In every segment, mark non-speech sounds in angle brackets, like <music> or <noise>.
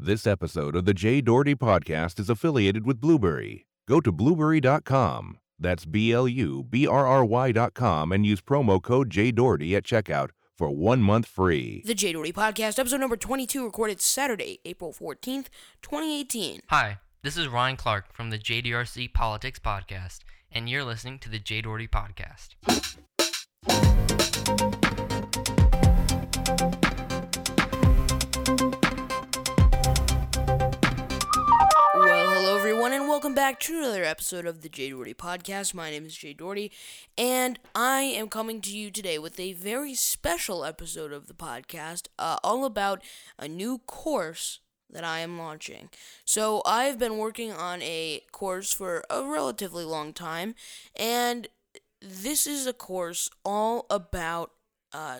This episode of the Jay Doherty Podcast is affiliated with Blubrry. Go to blubrry.com. That's B L U B R R Y.com and use promo code Jay Doherty at checkout for one month free. The Jay Doherty Podcast, episode number 22, recorded Saturday, April 14th, 2018. Hi, this is Ryan Clark from the JDRC Politics Podcast, and you're listening to the Jay Doherty Podcast. Everyone, and welcome back to another episode of the Jay Doherty Podcast. My name is Jay Doherty, and I am coming to you today with a very special episode of the podcast, uh, all about a new course that I am launching. So, I've been working on a course for a relatively long time, and this is a course all about uh,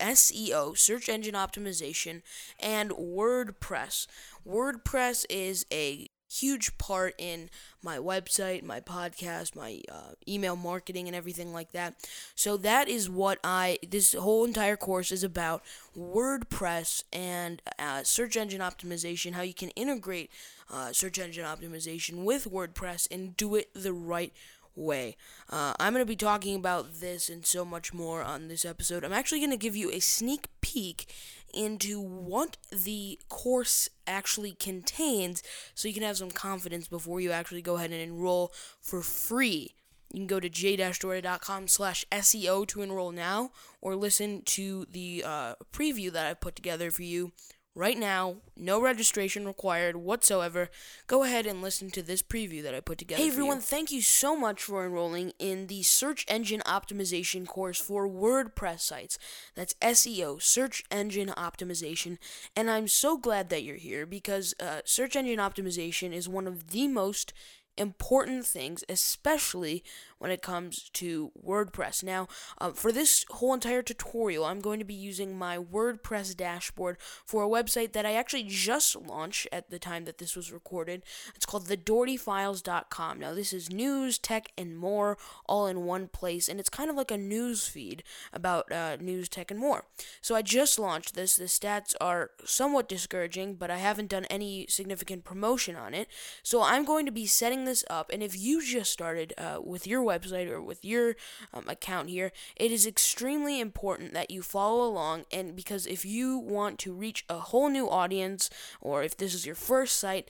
SEO, search engine optimization, and WordPress. WordPress is a huge part in my website, my podcast, my uh, email marketing, and everything like that. So that is what I. This whole entire course is about WordPress and uh, search engine optimization. How you can integrate uh, search engine optimization with WordPress and do it the right way. Uh, I'm going to be talking about this and so much more on this episode. I'm actually going to give you a sneak peek into what the course actually contains so you can have some confidence before you actually go ahead and enroll for free. You can go to j-doherty.com slash SEO to enroll now or listen to the uh, preview that I've put together for you right now. No registration required whatsoever. Go ahead and listen to this preview that I put together. Hey everyone, thank you so much for enrolling in the search engine optimization course for WordPress sites. That's SEO, search engine optimization. And I'm so glad that you're here because uh, search engine optimization is one of the most important things, especially when it comes to WordPress. Now, uh, for this whole entire tutorial, I'm going to be using my WordPress dashboard for a website that I actually just launched at the time that this was recorded. It's called thedohertyfiles.com. Now, this is news, tech, and more all in one place, and it's kind of like a news feed about uh, news, tech, and more. So I just launched this. The stats are somewhat discouraging, but I haven't done any significant promotion on it. So I'm going to be setting this up, and if you just started uh, with your website or with your um, account here, it is extremely important that you follow along. And because if you want to reach a whole new audience, or if this is your first site,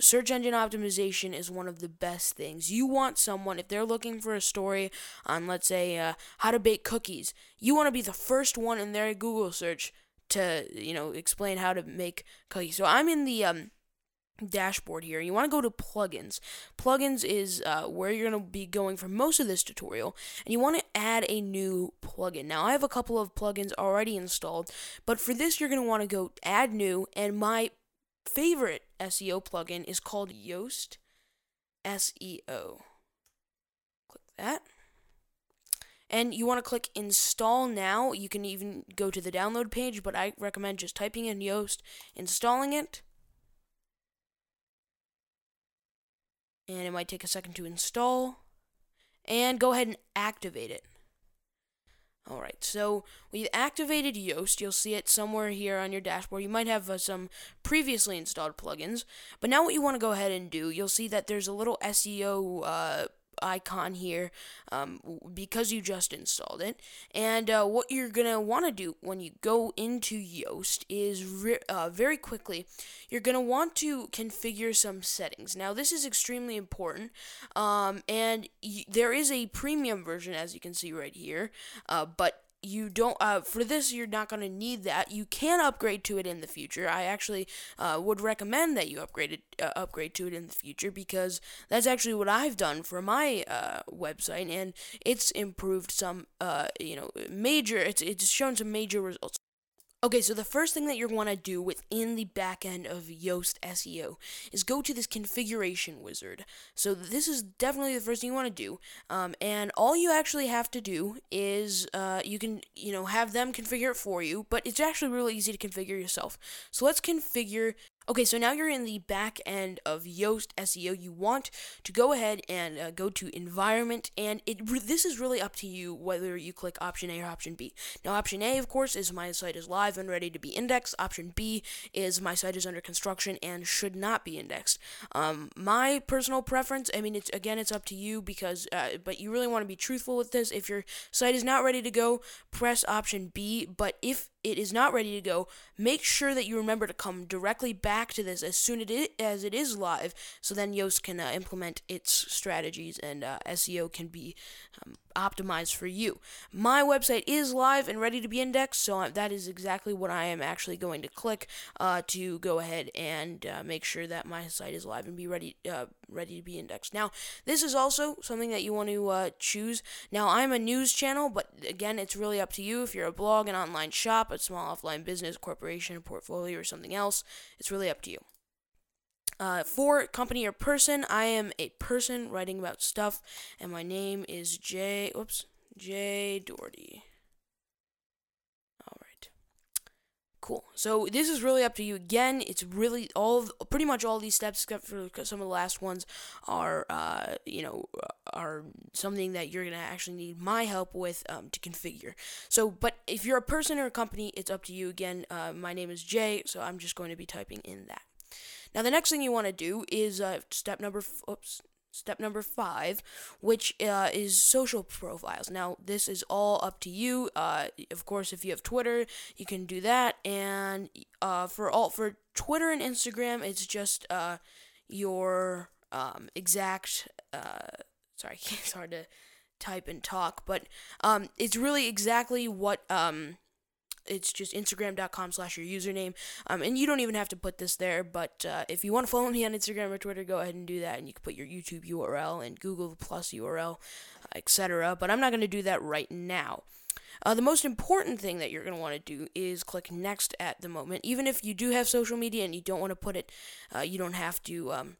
search engine optimization is one of the best things. You want someone, if they're looking for a story on, let's say, uh, how to bake cookies, you want to be the first one in their Google search to, you know, explain how to make cookies. So I'm in the um, dashboard here. You want to go to plugins. Plugins is uh, where you're going to be going for most of this tutorial, and you want to add a new plugin. Now, I have a couple of plugins already installed, but for this, you're going to want to go add new, and my favorite SEO plugin is called Yoast SEO. Click that. And you want to click install now. You can even go to the download page, but I recommend just typing in Yoast, installing it. And it might take a second to install. And go ahead and activate it. Alright, so we've activated Yoast. You'll see it somewhere here on your dashboard. You might have uh, some previously installed plugins. But now what you want to go ahead and do, you'll see that there's a little SEO uh, icon here um, because you just installed it. And uh, what you're going to want to do when you go into Yoast is re- uh, very quickly, you're going to want to configure some settings. Now, this is extremely important, um, and y- there is a premium version, as you can see right here, uh, but you don't uh, for this you're not going to need that. You can upgrade to it in the future. I actually uh, would recommend that you upgrade it uh, upgrade to it in the future because that's actually what i've done for my uh, website and it's improved some uh, you know major it's it's shown some major results Okay, so the first thing that you're to do within the backend of Yoast SEO is go to this configuration wizard. So this is definitely the first thing you want to do, um, and all you actually have to do is uh, you can you know have them configure it for you, but it's actually really easy to configure yourself. So let's configure Okay, so now you're in the back end of Yoast SEO. You want to go ahead and uh, go to environment, and it re- this is really up to you whether you click option A or option B. Now, option A, of course, is my site is live and ready to be indexed. Option B is my site is under construction and should not be indexed. Um, my personal preference, I mean, it's again, it's up to you because, uh, but you really want to be truthful with this. If your site is not ready to go, press option B. But if it is not ready to go, make sure that you remember to come directly back to this as soon as it is live, so then Yoast can uh, implement its strategies and uh, SEO can be um, optimized for you. My website is live and ready to be indexed, so that is exactly what I am actually going to click uh, to go ahead and uh, make sure that my site is live and be ready uh, ready to be indexed. Now, this is also something that you want to uh, choose. Now, I'm a news channel, but again, it's really up to you. If you're a blog, an online shop, a small offline business, corporation, portfolio, or something else, it's really up to you. Uh, for company or person, I am a person writing about stuff, and my name is Jay. Whoops, Jay Doherty. All right, cool. So this is really up to you. Again, it's really all, pretty much all these steps, except for some of the last ones, are uh, you know are something that you're gonna actually need my help with um, to configure. So, but if you're a person or a company, it's up to you. Again, uh, my name is Jay, so I'm just going to be typing in that. Now, the next thing you want to do is uh, step number. F- oops. Step number five, which uh, is social profiles. Now, this is all up to you. Uh, of course, if you have Twitter, you can do that. And uh, for all for Twitter and Instagram, it's just uh, your um, exact. Uh, sorry, <laughs> it's hard to type and talk, but um, it's really exactly what um, it's just instagram.com slash your username. Um, and you don't even have to put this there but uh, if you want to follow me on instagram or twitter go ahead and do that and you can put your youtube url and google plus url etc but i'm not going to do that right now. Uh, the most important thing that you're going to want to do is click next at the moment. Even if you do have social media and you don't want to put it uh, you don't have to um,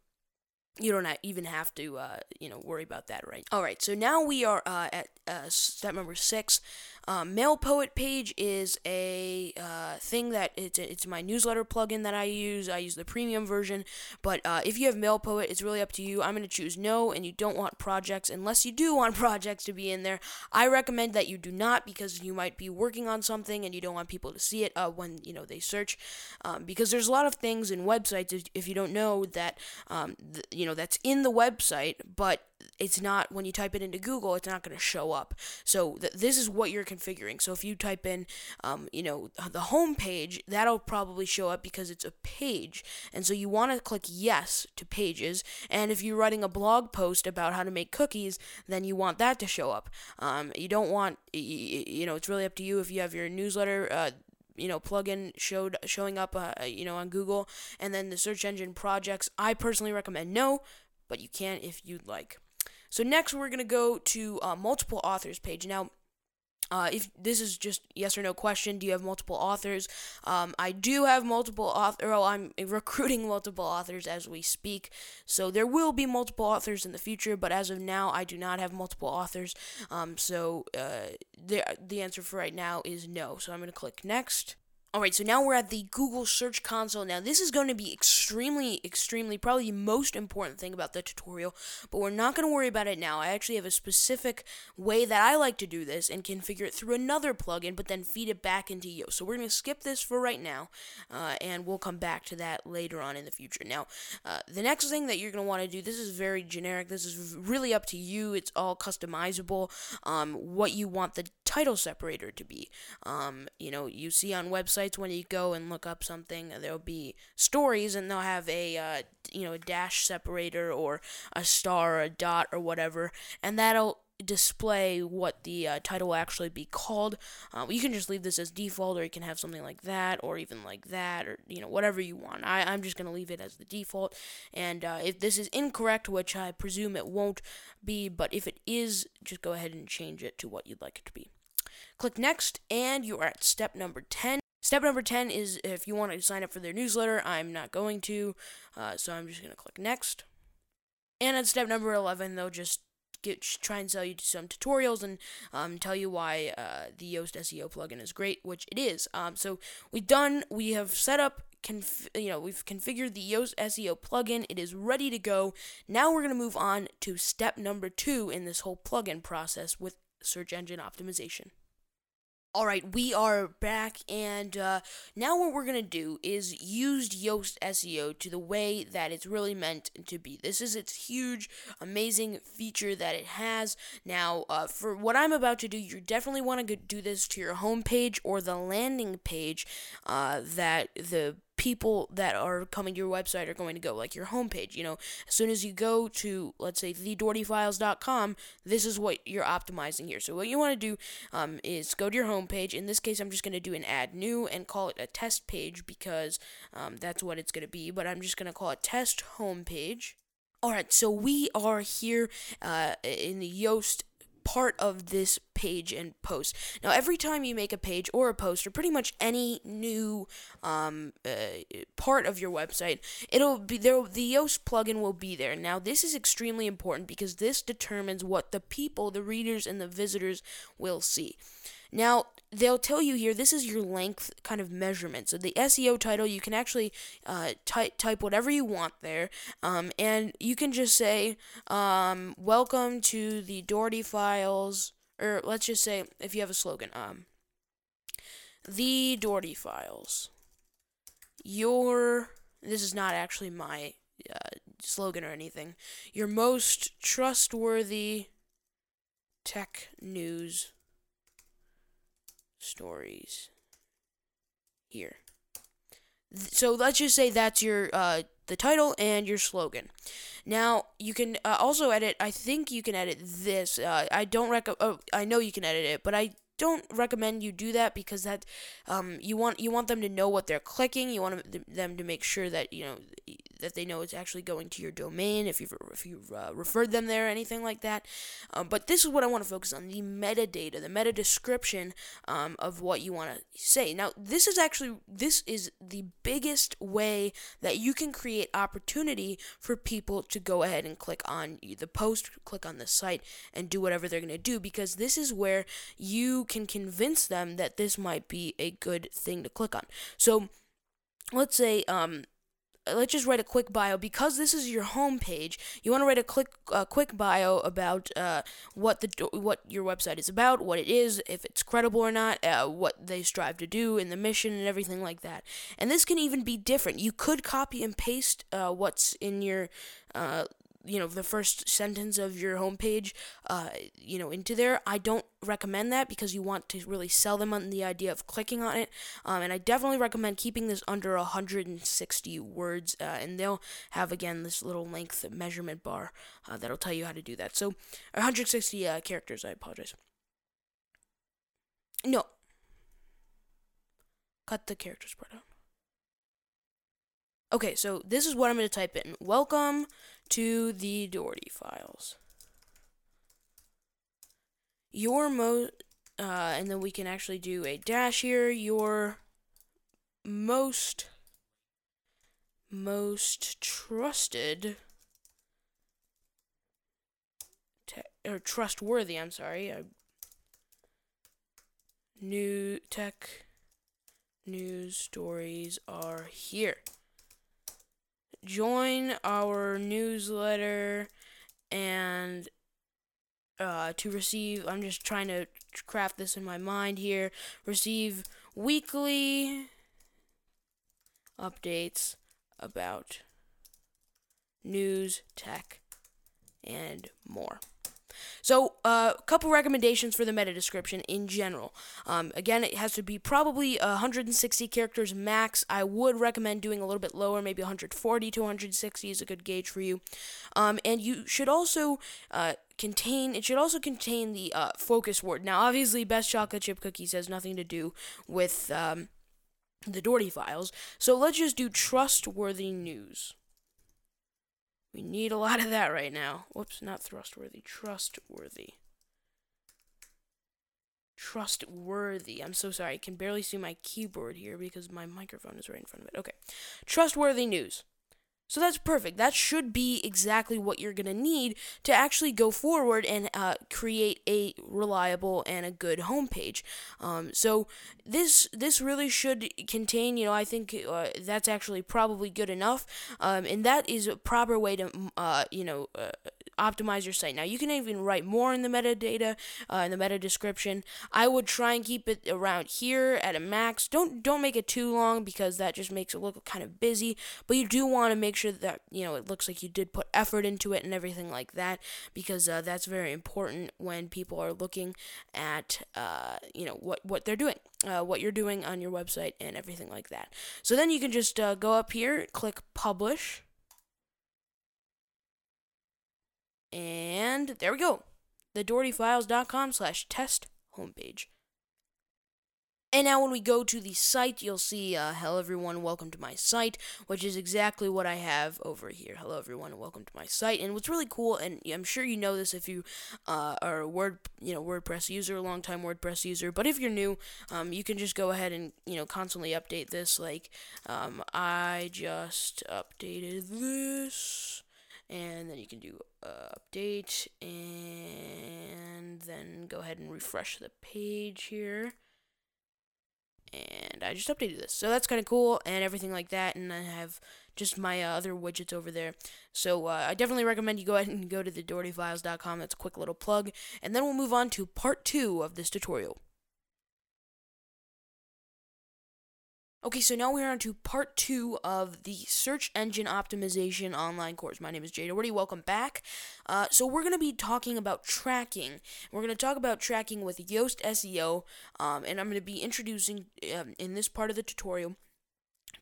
you don't even have to uh, you know worry about that right? All right so now we are uh, at uh, step number six um, MailPoet page is a uh, thing that it's, it's my newsletter plugin that I use. I use the premium version, but uh, if you have MailPoet, it's really up to you. I'm going to choose no, and you don't want projects unless you do <laughs> want projects to be in there. I recommend that you do not because you might be working on something and you don't want people to see it uh, when you know they search. Um, because there's a lot of things in websites if, if you don't know that um, th- you know that's in the website, but it's not when you type it into Google, it's not going to show up. So th- this is what you're configuring. So if you type in, um, you know, the home page, that'll probably show up because it's a page, and so you want to click yes to pages. And if you're writing a blog post about how to make cookies, then you want that to show up. Um, you don't want, you know, it's really up to you if you have your newsletter. Uh, you know plugin showed showing up uh, you know on Google and then the search engine projects I personally recommend no but you can if you'd like so next we're going to go to uh, multiple authors page. Now, uh, if this is just yes or no question, do you have multiple authors? Um, I do have multiple author. Oh, I'm <laughs> recruiting multiple authors as we speak, so there will be multiple authors in the future. But as of now, I do not have multiple authors. Um, so uh, the the answer for right now is no. So I'm gonna click next. Alright, so now we're at the Google Search Console. Now, this is going to be extremely, extremely, probably the most important thing about the tutorial, but we're not going to worry about it now. I actually have a specific way that I like to do this and configure it through another plugin, but then feed it back into Yoast. So we're going to skip this for right now, uh, and we'll come back to that later on in the future. Now, uh, the next thing that you're going to want to do, this is very generic. This is really up to you. It's all customizable. Um, what you want the title separator to be. Um, you know, you see on websites when you go and look up something, there'll be stories and they'll have a uh, you know a dash separator or a star or a dot or whatever, and that'll display what the uh, title will actually be called. Uh, you can just leave this as default, or you can have something like that, or even like that, or you know whatever you want. I, I'm just gonna leave it as the default. And uh, if this is incorrect, which I presume it won't be, but if it is, just go ahead and change it to what you'd like it to be. Click next, and you are at step number 10. Step number 10 is if you want to sign up for their newsletter. I'm not going to, uh, so I'm just going to click next. And at step number 11, they'll just get, try and sell you some tutorials and um, tell you why uh, the Yoast SEO plugin is great, which it is. Um, so we've done, we have set up Conf- you know, we've configured the Yoast SEO plugin. It is ready to go. Now we're going to move on to step number two in this whole plugin process with search engine optimization. All right, we are back, and uh, now what we're gonna do is use Yoast SEO to the way that it's really meant to be. This is its huge, amazing feature that it has. Now, uh, for what I'm about to do, you definitely want to do this to your homepage or the landing page uh, that the people that are coming to your website are going to go, like your homepage. You know, as soon as you go to, let's say, thedohertyfiles.com, this is what you're optimizing here. So what you want to do um, is go to your homepage. In this case, I'm just going to do an add new and call it a test page because um, that's what it's going to be. But I'm just going to call it test homepage. All right, so we are here uh, in the Yoast part of this page and post. Now, every time you make a page or a post, or pretty much any new um, uh, part of your website, it'll be there. The Yoast plugin will be there. Now, this is extremely important because this determines what the people, the readers, and the visitors will see. Now, they'll tell you here this is your length kind of measurement. So the SEO title, you can actually uh, type type whatever you want there, um, and you can just say, um, "Welcome to the Doherty Files," or let's just say if you have a slogan, um, "The Doherty Files." Your this is not actually my uh, slogan or anything. Your most trustworthy tech news stories here. So let's just say that's your uh, the title and your slogan. Now you can uh, also edit. I think you can edit this. Uh, I don't rec. Oh, I know you can edit it, but I don't recommend you do that because that um, you want you want them to know what they're clicking. You want them to make sure that you know that they know it's actually going to your domain if you've if you've uh, referred them there anything like that. Um, but this is what I want to focus on: the metadata, the meta description um, of what you want to say. Now, this is actually this is the biggest way that you can create opportunity for people to go ahead and click on the post, click on the site, and do whatever they're going to do because this is where you can convince them that this might be a good thing to click on. So let's say um let's just write a quick bio because this is your home page. You want to write a quick uh, quick bio about uh, what the what your website is about, what it is, if it's credible or not, uh, what they strive to do, and the mission and everything like that. And this can even be different. You could copy and paste uh, what's in your uh, you know the first sentence of your homepage uh, you know into there i don't recommend that because you want to really sell them on the idea of clicking on it. Um, and i definitely recommend keeping this under 160 words uh, and they'll have again this little length measurement bar uh, that'll tell you how to do that. So 160 uh, characters i apologize. No. Cut the characters part out Okay, so this is what I'm going to type in. Welcome to the Doherty files. Your most, uh, and then we can actually do a dash here. Your most most trusted te- or trustworthy. I'm sorry. Uh, new tech news stories are here join our newsletter and uh, to receive i'm just trying to craft this in my mind here receive weekly updates about news tech and more so, a uh, couple recommendations for the meta description in general. Um, again, it has to be probably 160 characters max. I would recommend doing a little bit lower, maybe 140 to 160 is a good gauge for you. Um, and you should also uh, contain it should also contain the uh, focus word. Now, obviously, best chocolate chip cookies has nothing to do with um, the Doherty files. So let's just do trustworthy news. We need a lot of that right now. Whoops, not trustworthy. Trustworthy. Trustworthy. I'm so sorry. I can barely see my keyboard here because my microphone is right in front of it. Okay. Trustworthy news. So that's perfect. That should be exactly what you're going to need to actually go forward and uh, create a reliable and a good homepage. Um, so this this really should contain, you know, I think uh, that's actually probably good enough, um, and that is a proper way to, uh, you know uh, optimize your site. Now you can even write more in the metadata, uh, in the meta description. I would try and keep it around here at a max. Don't don't make it too long because that just makes it look kind of busy. But you do want to make sure that you know it looks like you did put effort into it and everything like that because uh, that's very important when people are looking at uh, you know what what they're doing, uh, what you're doing on your website and everything like that. So then you can just uh, go up here, click publish. And there we go. The dohertyfiles.com slash test homepage. And now when we go to the site, you'll see, uh, hello everyone, welcome to my site, which is exactly what I have over here. Hello everyone, welcome to my site. And what's really cool, and I'm sure you know this if you uh, are a Word, you know, WordPress user, a long time WordPress user, but if you're new, um, you can just go ahead and, you know, constantly update this. Like, um, I just updated this and then you can do uh, update and then go ahead and refresh the page here and I just updated this. So that's kind of cool and everything like that and I have just my uh, other widgets over there. So uh, I definitely recommend you go <laughs> ahead and go to the dohertyfiles.com that's a quick little plug. And then we'll move on to part two of this tutorial Okay, so now we're on to part two of the search engine optimization online course. My name is Jay Doherty. Welcome back. Uh, so we're going to be talking about tracking. We're going to talk about tracking with Yoast SEO, um, and I'm going to be introducing um, in this part of the tutorial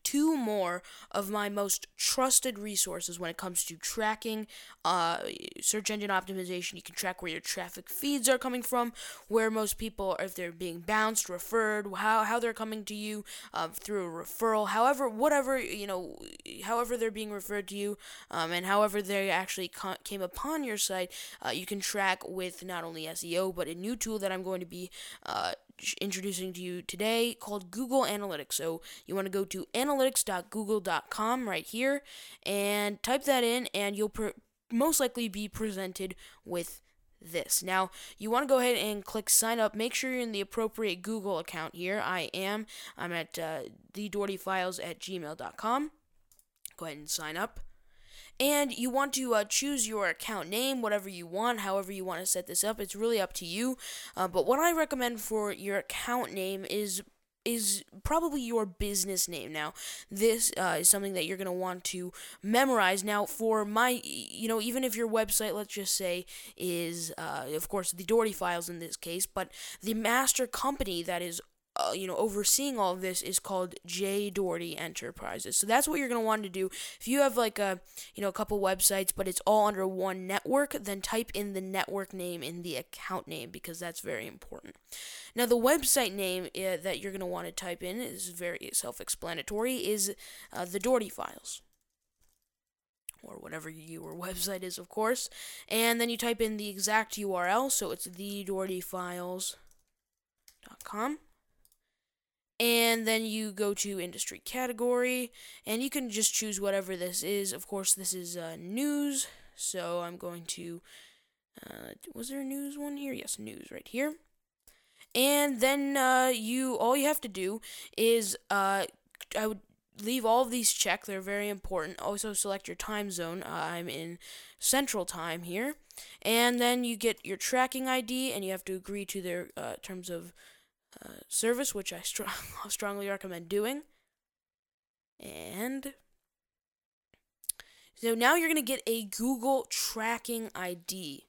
two more of my most trusted resources when it comes to tracking uh, search engine optimization. You can track where your traffic feeds are coming from, where most people, if they're being bounced, referred, how, how they're coming to you uh, through a referral, however, whatever, you know, however they're being referred to you, um, and however they actually ca- came upon your site, uh, you can track with not only SEO, but a new tool that I'm going to be uh, introducing to you today called Google Analytics. So you want to go to analytics.google.com right here and type that in, and you'll per- most likely be presented with this. Now, you want to go ahead and click sign up. Make sure you're in the appropriate Google account here. I am. I'm at uh, thedohertyfiles at gmail.com. Go ahead and sign up. And you want to uh, choose your account name, whatever you want, however you want to set this up. It's really up to you. Uh, but what I recommend for your account name is is probably your business name. Now, this uh, is something that you're going to want to memorize. Now, for my, you know, even if your website, let's just say, is, uh, of course, the Doherty files in this case, but the master company that is uh, you know, overseeing all of this is called J Doherty Enterprises. So that's what you're going to want to do. If you have like a, you know, a couple websites, but it's all under one network, then type in the network name in the account name because that's very important. Now, the website name uh, that you're going to want to type in is very self-explanatory. Is uh, the Doherty files or whatever your <laughs> website is, of course. And then you type in the exact URL, so it's the thedohertyfiles.com and then you go to industry category and you can just choose whatever this is. Of course this is uh, news so i'm going to uh, was there a news one here? Yes news right here. And then uh, you all you have to do is uh, i would leave all of these checked they're very important. Also select your time zone. Uh, i'm in central time here. And then you get your tracking id and you have to agree to their uh, terms of service, which I str- <laughs> strongly recommend doing. And so now you're going to get a Google tracking ID.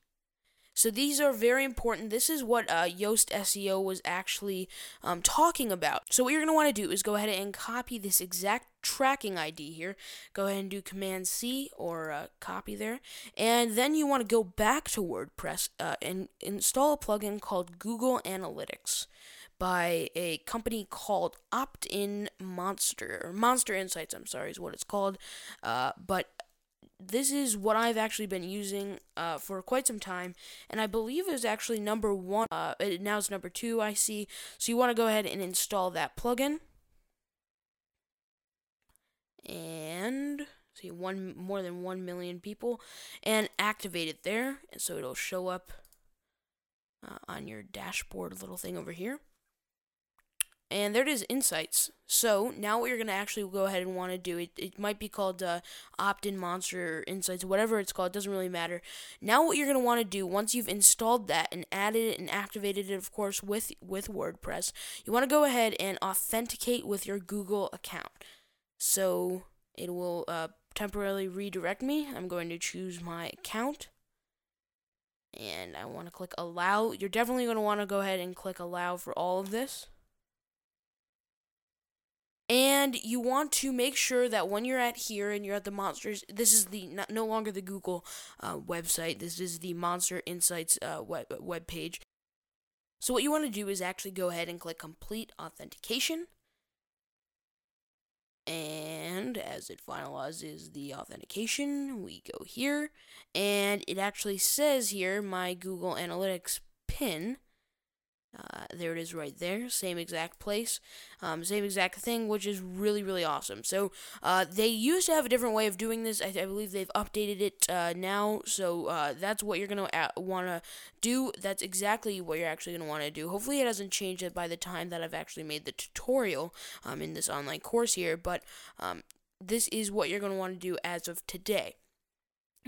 So these are very important. This is what uh, Yoast SEO was actually um, talking about. So what you're going to want to do is go ahead and copy this exact tracking ID here. Go ahead and do Command C or uh, copy there, and then you want to go back to WordPress uh, and install a plugin called Google Analytics by a company called Opt In Monster, or MonsterInsights, I'm sorry, is what it's called. Uh, but this is what I've actually been using uh, for quite some time, and I believe is actually number one. Uh, now it's number two, I see. So you want to go ahead and install that plugin. And see one more than 1 million people and activate it there and so it'll show up uh, on your dashboard little thing over here and there it is insights. So now what you're going to actually go ahead and want to do it, it might be called uh, opt-in monster insights whatever it's called it doesn't really matter. Now what you're going to want to do once you've installed that and added it and activated it of course with with wordpress you want to go ahead and authenticate with your google account. So it will uh, temporarily redirect me. I'm going to choose my account. And I want to click allow. You're definitely going to want to go ahead and click allow for all of this. And you want to make sure that when you're at here and you're at the monsters, this is the no longer the Google uh, website. This is the MonsterInsights uh, web web page. So what you want to do is actually go ahead and click complete authentication. And as it finalizes the authentication, we go here, and it actually says here my Google Analytics pin. Uh, there it is right there, same exact place, um, same exact thing, which is really, really awesome. So, uh, they used to have a different way of doing this. I, I believe they've updated it uh, now, so uh, that's what you're going to want to do. That's exactly what you're actually going to want to do. Hopefully, it hasn't changed it by the time that I've actually made the tutorial um, in this online course here, but um, this is what you're going to want to do as of today.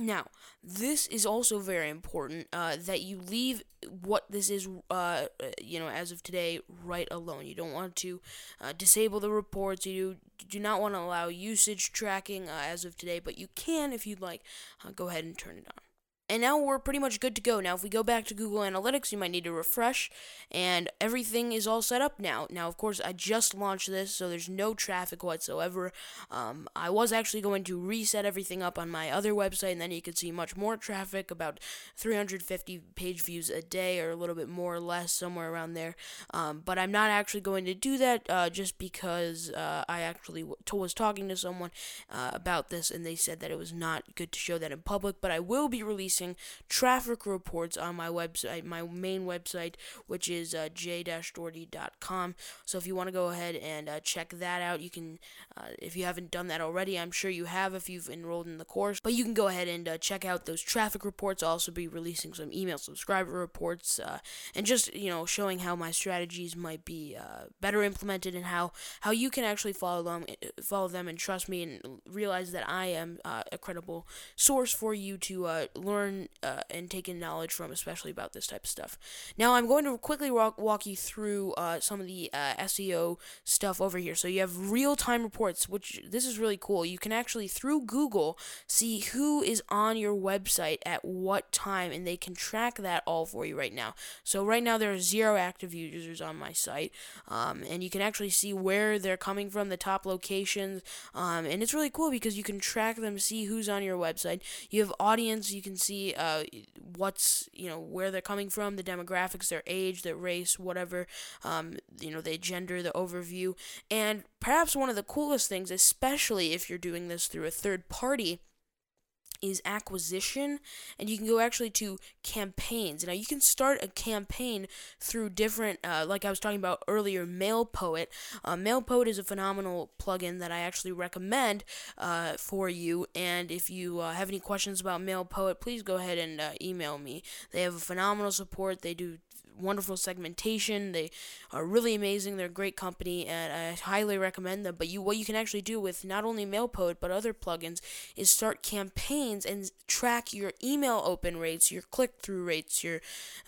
Now, this is also very important uh, that you leave what this is, uh, you know, as of today, right alone. You don't want to uh, disable the reports. You do not want to allow usage tracking uh, as of today, but you can, if you'd like, uh, go ahead and turn it on. And now we're pretty much good to go. Now, if we go back to Google Analytics, you might need to refresh, and everything is all set up now. Now, of course, I just launched this, so there's no traffic whatsoever. Um, I was actually going to reset everything up on my other website, and then you could see much more traffic, about 350 page views a day, or a little bit more or less, somewhere around there. Um, but I'm not actually going to do that uh, just because uh, I actually was talking to someone uh, about this, and they said that it was not good to show that in public. But I will be releasing releasing traffic reports on my website, my main website, which is uh, j-doherty.com. So if you want to go ahead and uh, check that out, you can. Uh, if you haven't done that already, I'm sure you have if you've enrolled in the course. But you can go ahead and uh, check out those traffic reports. I'll also be releasing some email subscriber reports uh, and just you know showing how my strategies might be uh, better implemented and how how you can actually follow them, follow them, and trust me and realize that I am a credible source for you to learn learn uh, and take in knowledge from, especially about this type of stuff. Now, I'm going to quickly walk, walk you through uh, some of the uh, SEO stuff over here. So you have real-time reports, which this is really cool. You can actually through Google see who is on your website at what time, and they can track that all for you right now. So right now there are zero active users on my site, um, and you can actually see where they're coming from, the top locations, um, and it's really cool because you can track them, see who's on your website. You have audience, you can see uh, what's you know where they're coming from, the demographics, their age, their race, whatever, um, you know, their gender, the overview, and perhaps one of the coolest things, especially if you're doing this through a third party is acquisition and you can go actually to campaigns. Now you can start a campaign through different uh, like i was talking about earlier mailpoet uh, mailpoet is a phenomenal plugin that i actually recommend uh, for you and if you uh, have any questions about mailpoet please go ahead and uh, email me. They have a phenomenal support. They do wonderful segmentation. They are really amazing. They're a great company, and I highly recommend them. But you, what you can actually do with not only MailPoet but other plugins is start campaigns and track your email open rates, your click-through rates, your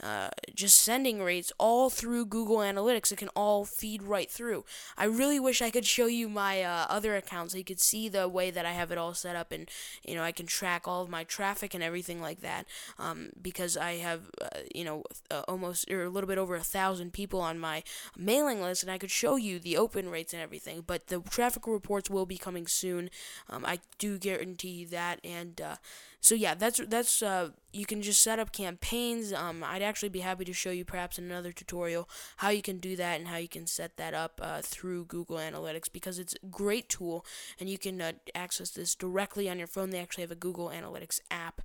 uh, just sending rates, all through Google Analytics. It can all feed right through. I really wish I could show you my uh, other accounts so you could see the way that I have it all set up, and you know I can track all of my traffic and everything like that. Um, because I have uh, you know uh, almost or a little bit over a thousand people on my mailing list, and I could show you the open rates and everything. But the traffic reports will be coming soon. Um, I do guarantee that, and uh, so yeah, that's that's uh, you can just set up campaigns. Um, I'd actually be happy to show you perhaps in another tutorial how you can do that and how you can set that up uh, through Google Analytics because it's a great tool and you can uh, access this directly on your phone. They actually have a Google Analytics app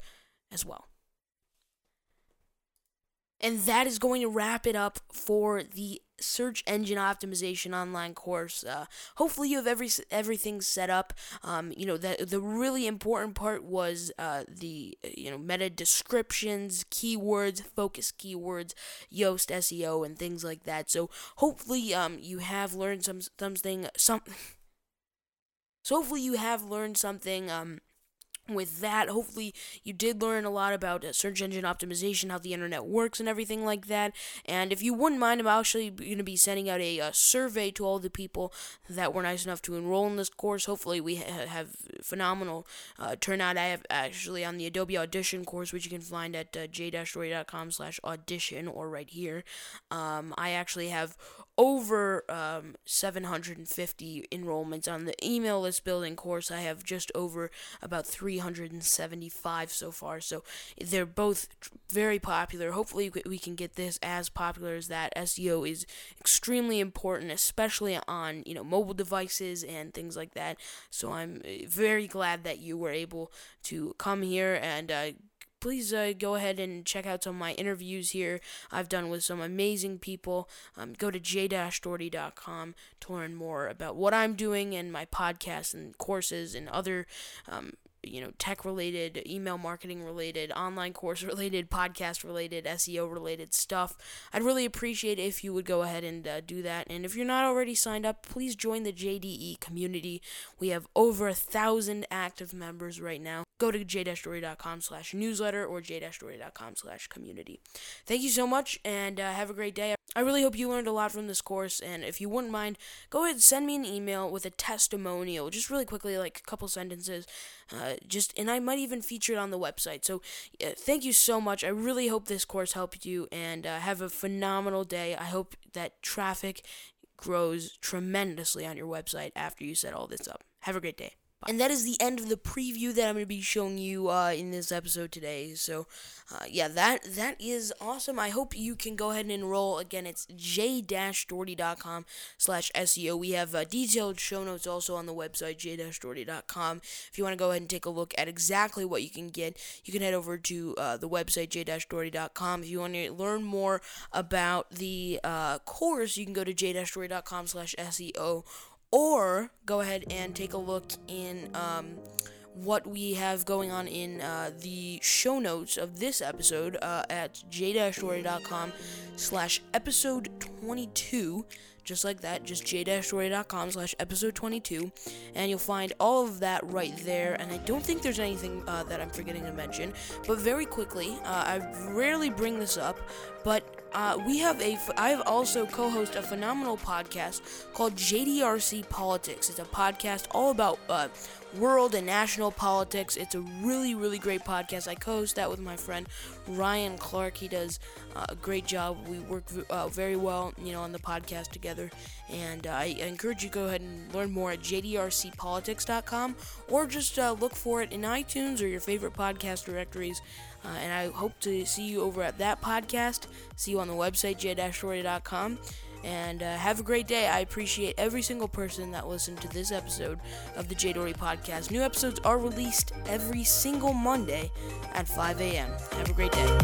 as well. And that is going to wrap it up for the search engine optimization online course. Uh, hopefully, you have every everything set up. Um, you know that the really important part was uh, the you know meta descriptions, keywords, focus keywords, Yoast SEO, and things like that. So hopefully, um, you have learned some something some. <laughs> So hopefully you have learned something um, with that, hopefully, you did learn a lot about uh, search engine optimization, how the internet works, and everything like that. And if you wouldn't mind, I'm actually going to be sending out a, survey to all the people that were nice enough to enroll in this course. Hopefully, we ha- have phenomenal uh, turnout. I have actually on the Adobe Audition course, which you can find at uh, j-doherty.com slash audition or right here. Um, I actually have over um, 750 enrollments on the email list building course. I have just over about 375 so far. So they're both very popular. Hopefully, we can get this as popular as that. SEO is extremely important, especially on you know mobile devices and things like that. So I'm uh, very glad that you were able to come here and uh, please uh, go ahead and check out some of my interviews here I've done with some amazing people. Um, go to j-doherty.com to learn more about what I'm doing and my podcasts and courses and other um, you know, tech related, email marketing related, online course <laughs> related, podcast related, SEO related stuff. I'd really appreciate if you would go ahead and uh, do that. And if you're not already signed up, please join the JDE community. We have over a thousand active members right now. Go to j-doherty.com slash newsletter or j-doherty.com slash community. Thank you so much and uh, have a great day. I really hope you learned a lot from this course. And if you wouldn't mind, go ahead and send me an email with a testimonial, just really quickly, like a couple sentences uh, just and I might even feature it on the website. So uh, thank you so much. I really hope this course helped you and uh, have a phenomenal day. I hope that traffic grows tremendously on your website after you set all this up. Have a great day. And that is the end of the preview that I'm going to be showing you uh, in this episode today. So, uh, yeah, that that is awesome. I hope you can go ahead and enroll. Again, it's j-doherty.com slash SEO. We have uh, detailed show notes also on the website, j-doherty.com. If you want to go ahead and take a look at exactly what you can get, you can head over to uh, the website, j-doherty.com. If you want to learn more about the uh, course, you can go to j-doherty.com slash SEO or go ahead and take a look in um, what we have going on in uh, the show notes of this episode uh, at j-doherty.com slash episode 22 just like that, just j-doherty.com slash episode 22, and you'll find all of that right there, and I don't think there's anything uh, that I'm forgetting to mention, but very quickly, uh, I rarely bring this up, but uh, we have a. I have also co-host a phenomenal podcast called JDRC Politics. It's a podcast all about uh, world and national politics. It's a really, really great podcast. I co-host that with my friend Ryan Clark. He does uh, a great job. We work uh, very well, you know, on the podcast together. And uh, I encourage you to go ahead and learn more at jdrcpolitics.com or just uh, look for it in iTunes or your favorite podcast directories. Uh, and I hope to see you over at that podcast. See you on the website, j-doherty.com. And uh, have a great day. I appreciate every single person that listened to this episode of the Jay Doherty Podcast. New episodes are released every single Monday at 5 a.m. Have a great day.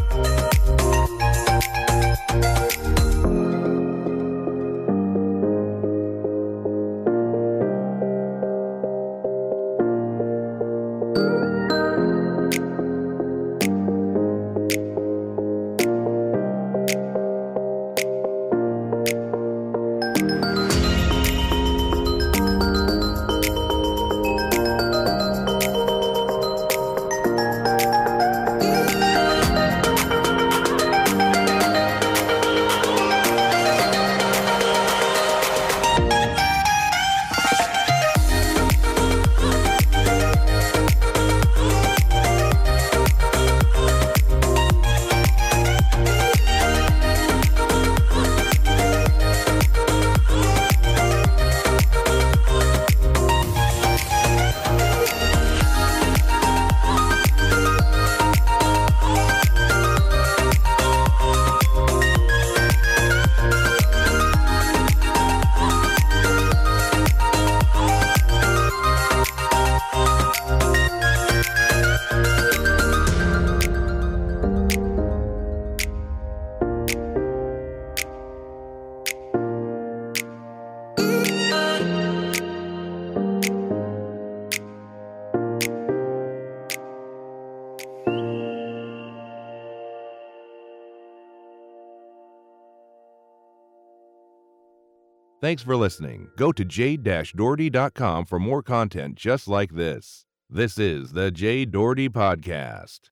Thanks for listening. Go to j-doherty.com for more content just like this. This is the Jay Doherty Podcast.